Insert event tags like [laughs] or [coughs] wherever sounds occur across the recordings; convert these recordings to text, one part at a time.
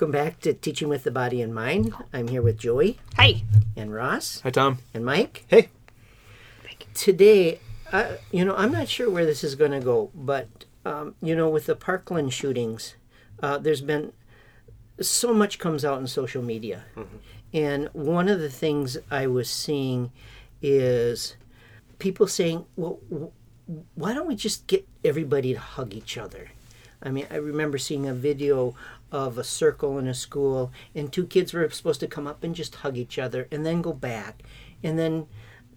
welcome back to Teaching with the Body and Mind. I'm here with Joey Hey. and Ross Hi, Tom. and Mike. Hey. Today, uh, you know, I'm not sure where this is going to go, but, um, you know, with the Parkland shootings, uh, there's been so much comes out in social media. And one of the things I was seeing is people saying, well, w- why don't we just get everybody to hug each other? I mean, I remember seeing a video of a circle in a school, and two kids were supposed to come up and just hug each other and then go back. And then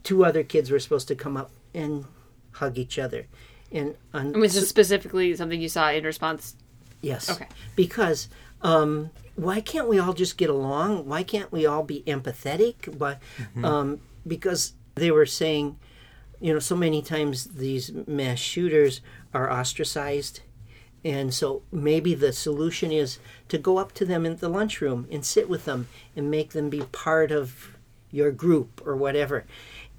two other kids were supposed to come up and hug each other. And on, And was this specifically something you saw in response? Yes. Okay. Because um, why can't we all just get along? Why can't we all be empathetic? Why? Um, because they were saying, you know, so many times these mass shooters are ostracized. And so maybe the solution is to go up to them in the lunchroom and sit with them and make them be part of your group or whatever.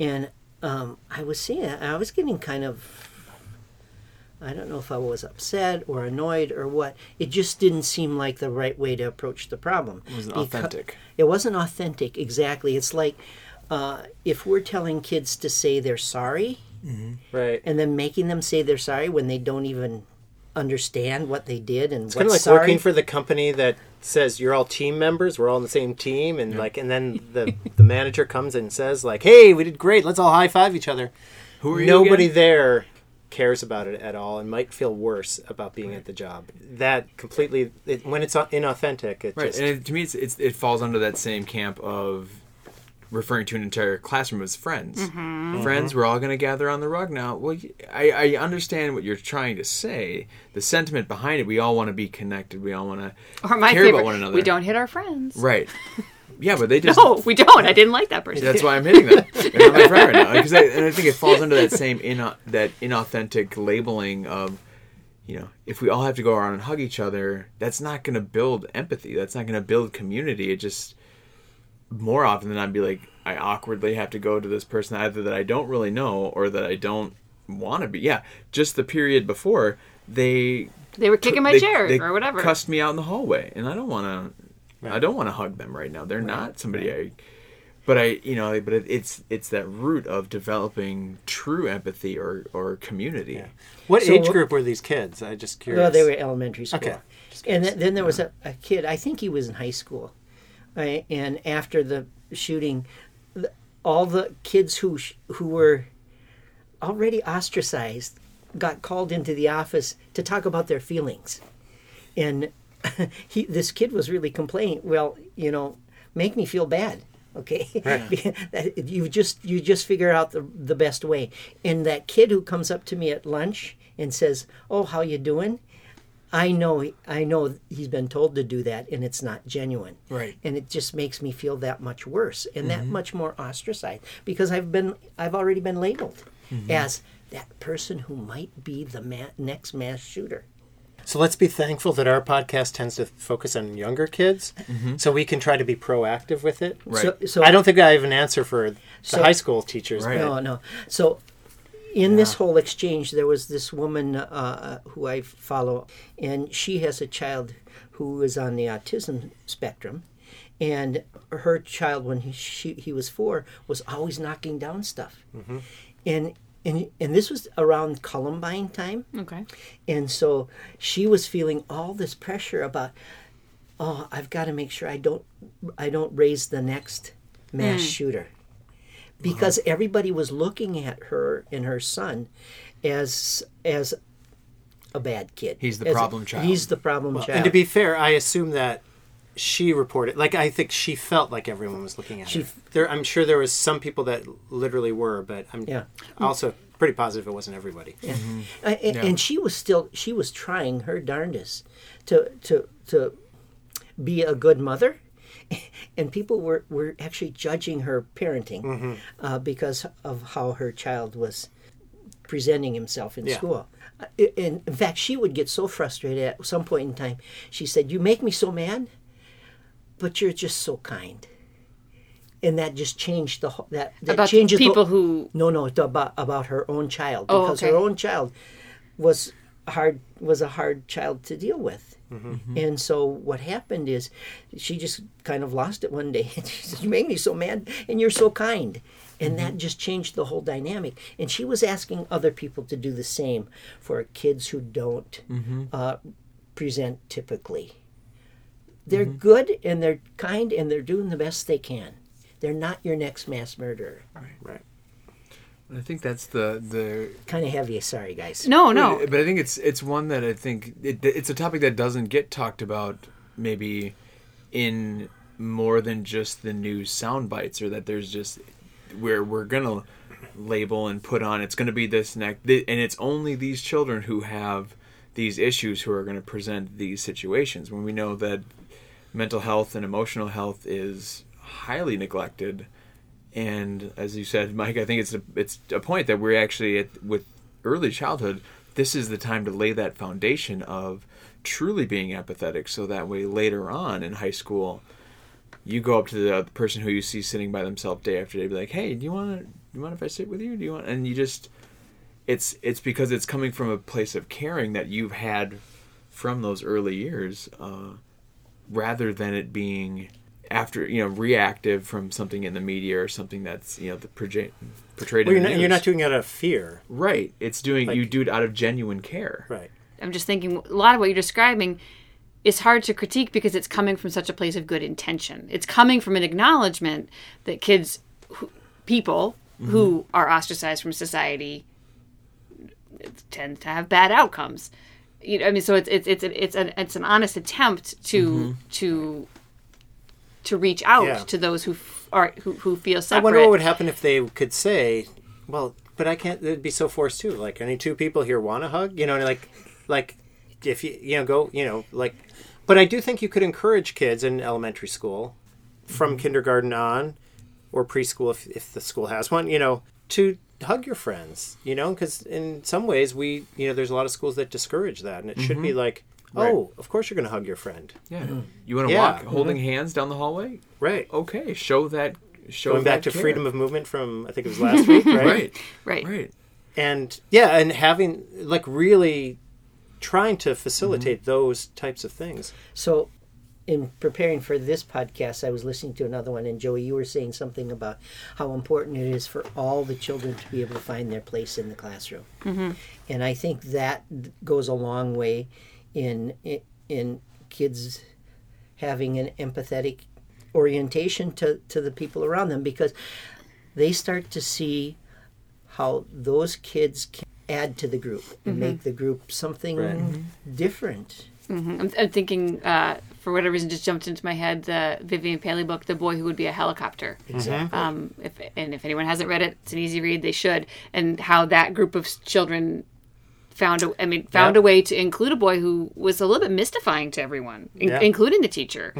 And um, I was seeing, I was getting kind of I don't know if I was upset or annoyed or what. It just didn't seem like the right way to approach the problem. It wasn't Becau- authentic. It wasn't authentic, exactly. It's like uh, if we're telling kids to say they're sorry Right. and then making them say they're sorry when they don't even understand what they did and It's what's kind of like sorry. working for the company that says you're all team members, we're all on the same team, and like, and then the the manager comes and says like, "Hey, we did great. Let's all high five each other." Who are you? Nobody again? there cares about it at all, and might feel worse about being at the job. That completely, it, when it's inauthentic, it Right, just and it, to me, it's, it's it falls under that same camp of referring to an entire classroom as friends. Mm-hmm. Friends, we're all going to gather on the rug now. Well, I understand what you're trying to say. The sentiment behind it, we all want to be connected. We all want to care favorite, about one another. we don't hit our friends. Right. Yeah, but they [laughs] just. No, we don't. I didn't like that person. That's why I'm hitting them. [laughs] They're not my friend right now. Because I, and I think it falls under that same ina- that inauthentic labeling of, you know, if we all have to go around and hug each other, that's not going to build empathy. That's not going to build community. It just more often than not I'd be like I awkwardly have to go to this person either that I don't really know or that I don't want to be. Yeah, just the period before they They were kicking my they- chair they or whatever. Cussed me out in the hallway, and I don't want to. I don't want to hug them right now. They're not somebody I. But I, you know, but it, it's it's that root of developing true empathy or or community. What So age what- group were these kids? I just curious. Well, they were elementary school. Okay. And th- then there was a, a kid, I think he was in high school. Right? And after the shooting, all the kids who who were already ostracized got called into the office to talk about their feelings. And [laughs] he, this kid was really complaining, well, you know, make me feel bad. [laughs] Okay, [laughs] That- you just you just figure out the the best way. And that kid who comes up to me at lunch and says, "Oh, how you doing?" I know I know he's been told to do that, and it's not genuine. Right. And it just makes me feel that much worse and that mm-hmm. much more ostracized because I've been I've already been labeled mm-hmm. as that person who might be the ma- next mass shooter. So let's be thankful that our podcast tends to focus on younger kids, mm-hmm. so we can try to be proactive with it. Right. So, so I don't think I have an answer for the So- high school teachers. Right. No, no. So, in this whole exchange, there was this woman uh, who I follow, and she has a child who is on the autism spectrum, and her child, when he she, he was four, was always knocking down stuff, and and and this was around Columbine time, okay. and so she was feeling all this pressure about, oh, I've got to make sure I don't I don't raise the next mass shooter. Because everybody was looking at her and her son as as a bad kid. He's the As- problem child. He's the problem child. And to be fair, I assume that she reported. Like I think she felt like everyone was looking at She her. There, I'm sure there was some people that literally were, but I'm Yeah. also pretty positive it wasn't everybody. Uh, and, and she was still she was trying her darndest to to to be a good mother [laughs] and people were, were actually judging her parenting uh, because of how her child was presenting himself in Yeah. school Uh, in, in fact she would get so frustrated at some point in time she said you make me so mad but you're just so kind and that just changed the whole that, that About changes the- people who no, no, about about her own child Oh, because okay. her own child was hard was a hard child to deal with. Mm-hmm. Mm-hmm. And so what happened is she just kind of lost it one day. [laughs] And she said, "You make me so mad, and you're so kind." And mm-hmm. that just changed the whole dynamic. And she was asking other people to do the same for kids who don't uh, present typically. They're good and they're kind and they're doing the best they can. They're not your next mass murderer. Right. I think that's the the Kind of heavy. Sorry, guys. No, no. But I think it's it's one that I think it, it's a topic that doesn't get talked about maybe in more than just the news sound bites or that there's just where we're gonna label and put on it's gonna be this next and it's only these children who have these issues who are going to present these situations when we know that mental health and emotional health is highly neglected and as you said mike i think it's a, it's a point that we're actually at, with early childhood this is the time to lay that foundation of truly being empathetic so that way later on in high school you go up to the person who you see sitting by themselves day after day be like hey do you want to you want if i sit with you? Do you want and you just it's it's because it's coming from a place of caring that you've had from those early years uh, rather than it being after you know reactive from something in the media or something that's you know the proje- portrayed Well, in you're the not, you're not doing it out of fear. right it's doing you do it out of genuine care Right. I'm just thinking a lot of what you're describing is hard to critique because it's coming from such a place of good intention. It's coming from an acknowledgement that kids, who, people mm-hmm. who are ostracized from society, tend to have bad outcomes. You know, I mean, so it's it's it's it's an it's an honest attempt to mm-hmm. to to reach out Yeah. to those who f- are who, who feel I wonder what would happen if they could say, "Well, but I can't." It'd be so forced too. Like, any two people here want a hug? You know, and like, like if you you know go you know like, but I do think you could encourage kids in elementary school, from mm-hmm. kindergarten on, or preschool if if the school has one. You know, to hug your friends. You know, because in some ways we you know there's a lot of schools that discourage that, and it should be mm-hmm. like, oh, of course you're going to hug your friend. yeah you want to Yeah. walk holding hands down the hallway Right. okay show that show Going back that to care. freedom of movement from I think it was last week, [laughs] right? right right. right and yeah and having like really trying to facilitate Mm-hmm. those types of things So, in preparing for this podcast, I was listening to another one, and Joey, you were saying something about how important it is for all the children to be able to find their place in the classroom. Mm-hmm. And I think that goes a long way in in kids having an empathetic orientation to, to the people around them because they start to see how those kids can add to the group and make the group something Right. different. I'm, I'm thinking, uh, for whatever reason, just jumped into my head the Vivian Paley book, "The Boy Who Would Be a Helicopter." Exactly. Um, if and if anyone hasn't read it, it's an easy read. They should. And how that group of children found a, I mean, found Yeah. a way to include a boy who was a little bit mystifying to everyone, in- Yeah. including the teacher,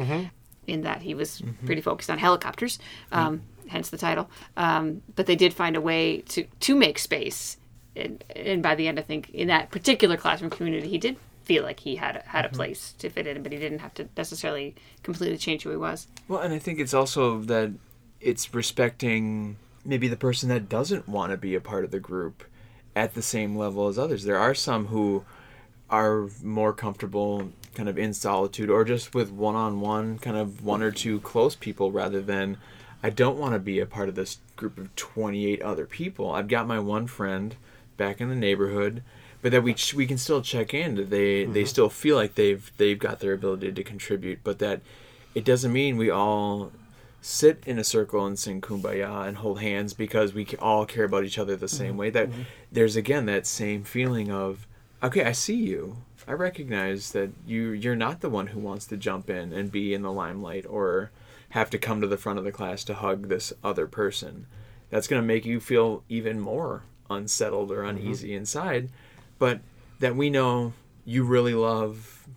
in that he was pretty focused on helicopters. Um, Hence the title. Um, but they did find a way to to make space. And, and by the end, I think in that particular classroom community, he did feel like he had had a place to fit in, but he didn't have to necessarily completely change who he was. Well, and I think it's also that it's respecting maybe the person that doesn't want to be a part of the group at the same level as others. There are some who are more comfortable kind of in solitude or just with one on one, kind of one or two close people rather than I don't want to be a part of this group of 28 other people. I've got my one friend back in the neighborhood, but that we ch- we can still check in. that They they mm-hmm. still feel like they've they've got their ability to contribute, but that it doesn't mean we all sit in a circle and sing kumbaya and hold hands because we all care about each other the same mm-hmm. way that mm-hmm. there's again that same feeling of okay i see you. I recognize that you you're not the one who wants to jump in and be in the limelight or have to come to the front of the class to hug this other person. That's going to make you feel even more unsettled or mm-hmm. uneasy inside but that we know you really love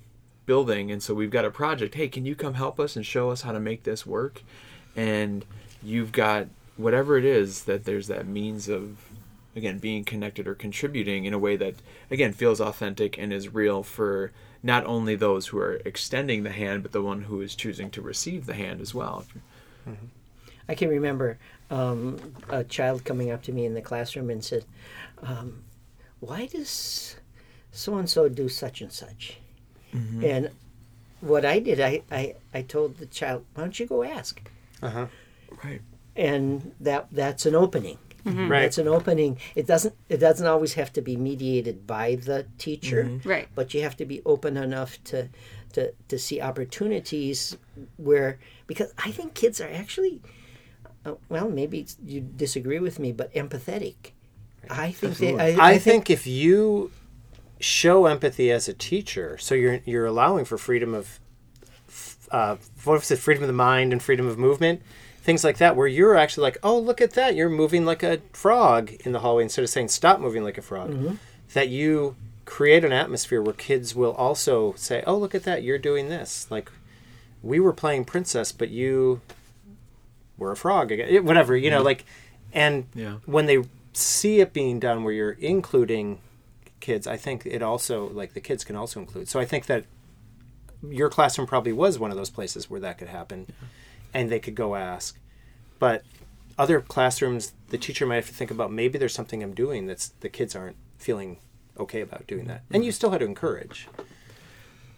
building and so we've got a project. Hey can you come help us and show us how to make this work and you've got whatever it is that there's that means of again being connected or contributing in a way that again feels authentic and is real for not only those who are extending the hand but the one who is choosing to receive the hand as well I can remember um, a child coming up to me in the classroom and said, um, "Why does so and so do such and such. And what I did, I, I, I told the child, why don't you go ask? Uh-huh. Right. And that that's an opening. Mm-hmm. Right. It's an opening. It doesn't it doesn't always have to be mediated by the teacher. Mm-hmm. Right. But you have to be open enough to to to see opportunities where because I think kids are actually uh, well, maybe you disagree with me, but empathetic. I think they, I, I, think if you show empathy as a teacher, so you're you're allowing for freedom of uh, what was it, freedom of the mind and freedom of movement, things like that, where you're actually like, oh, look at that, you're moving like a frog in the hallway instead of saying stop moving like a frog. Mm-hmm. That you create an atmosphere where kids will also say, oh, look at that, you're doing this. Like we were playing princess, but you were a frog again. Eh, whatever, you know, mm-hmm. like, and Yeah. when they see it being done where you're including kids, I think it also like the kids can also include. So I think that your classroom probably was one of those places where that could happen, and they could go ask. But other classrooms, the teacher might have to think about maybe there's something I'm doing that's the kids aren't feeling okay about doing that, and you mm-hmm. still had to encourage.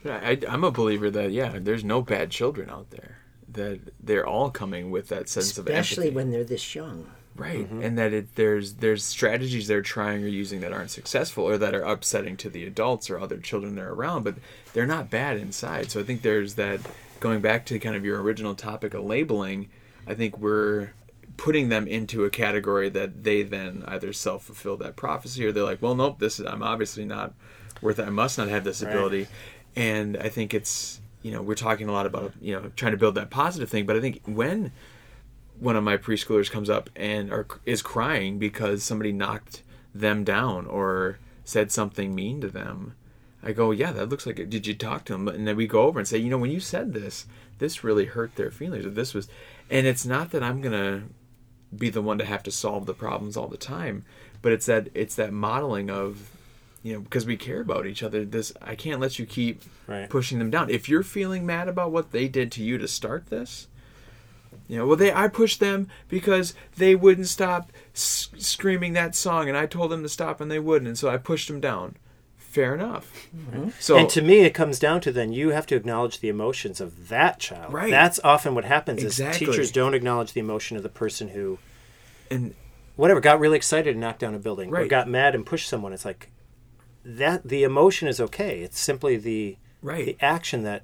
I, I'm a believer that yeah, there's no bad children out there. That they're all coming with that sense of especially when they're this young. Right? Mm-hmm. And that it, there's there's strategies they're trying or using that aren't successful or that are upsetting to the adults or other children they're around, but they're not bad inside. So I think there's that going back to kind of your original topic of labeling. I think we're putting them into a category that they then either self fulfill that prophecy or they're like, well, nope, this is I'm obviously not worth it. I must not have this Right. ability. And I think it's you know we're talking a lot about you know trying to build that positive thing, but I think when one of my preschoolers comes up and or is crying because somebody knocked them down or said something mean to them. I go, yeah, that looks like it. Did you talk to them? And then we go over and say, you know, when you said this, this really hurt their feelings. Or this was, and it's not that I'm gonna be the one to have to solve the problems all the time, but it's that it's that modeling of, you know, because we care about each other. This I can't let you keep Right. pushing them down. If you're feeling mad about what they did to you to start this, you know, well, they I pushed them because they wouldn't stop s- screaming that song, and I told them to stop, and they wouldn't, and so I pushed them down. Fair enough. Mm-hmm. So and to me, it comes down to then you have to acknowledge the emotions of that child. Right. That's often what happens Exactly. is teachers don't acknowledge the emotion of the person who, and whatever, got really excited and knocked down a building, or got mad and pushed someone. It's like that. The emotion is okay. It's simply the Right. the action that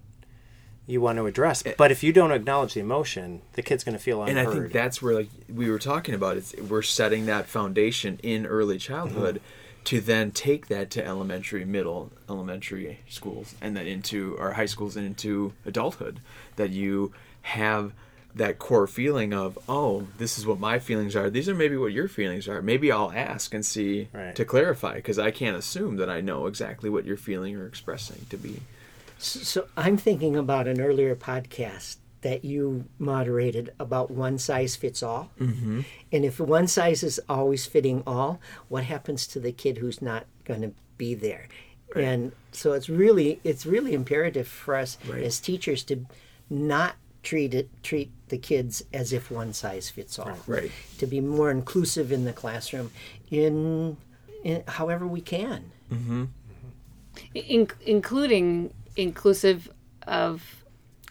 you want to address. But if you don't acknowledge the emotion, the kid's going to feel unheard. and I think that's where like we were talking about is we're setting that foundation in early childhood mm-hmm. to then take that to elementary, middle, elementary schools, and then into our high schools and into adulthood. That you have that core feeling of oh this is what my feelings are these are maybe what your feelings are maybe i'll ask and see Right. to clarify because i can't assume that i know exactly what you're feeling or expressing to be So I'm thinking about an earlier podcast that you moderated about one size fits all. Mm-hmm. And if one size is always fitting all, what happens to the kid who's not going to be there? And so it's really it's really imperative for us Right. as teachers to not treat it treat the kids as if one size fits all. Right. To be more inclusive in the classroom in, in however we can. in- including inclusive of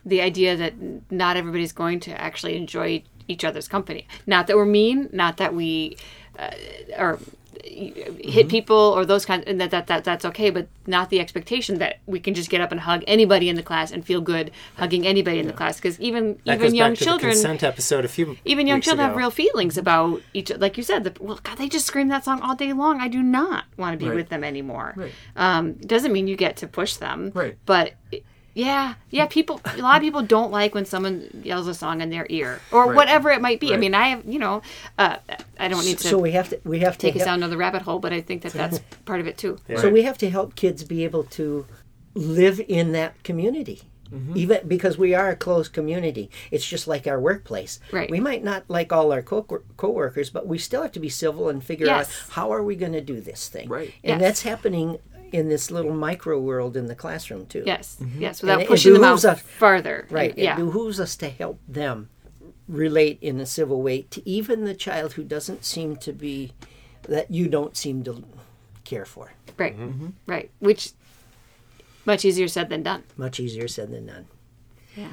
the idea that not everybody's going to actually enjoy each other's company. Not that we're mean, not that we uh, or hit people or those kinds, and that, that that that's okay. But not the expectation that we can just get up and hug anybody in the class and feel good hugging anybody in the class. Because even that even young children, the consent episode a few even young children have real feelings about each like you said the, well god they just scream that song all day long i do not want to be Right. with them anymore Right. um doesn't mean you get to push them Right. but yeah yeah people a lot of people don't like when someone yells a song in their ear or Right. whatever it might be i mean i have you know uh, i don't need to So we have to we have to take us help- down another rabbit hole but i think that that's part of it too So we have to help kids be able to live in that community. Mm-hmm. Even because we are a closed community, it's just like our workplace. Right. We might not like all our co coworkers, but we still have to be civil and figure Yes. out how are we going to do this thing. Right. And Yes. that's happening in this little micro world in the classroom too. yes Mm-hmm. yes without it pushing them out behooves us- farther Right. yeah It behooves us to help them relate in a civil way to even the child who doesn't seem to be that you don't seem to care for. Right. Mm-hmm. Right. Which much easier said than done. Much easier said than done. Yeah.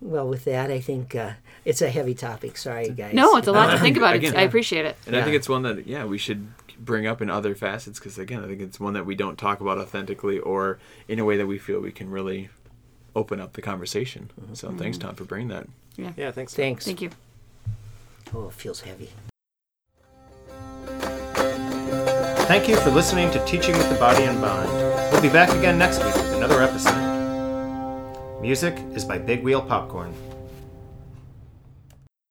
Well, with that, I think uh, it's a heavy topic. Sorry, guys. No, it's a lot to think [coughs] about. Again, It's, I appreciate it. And I think it's one that yeah we should bring up in other facets because again I think it's one that we don't talk about authentically or in a way that we feel we can really open up the conversation. Mm-hmm. So thanks mm-hmm. Tom for bringing that. Yeah, thanks. Thanks. Thank you. Oh, it feels heavy. Thank you for listening to Teaching with the Body and Mind. We'll be back again next week with another episode. Music is by Big Wheel Popcorn.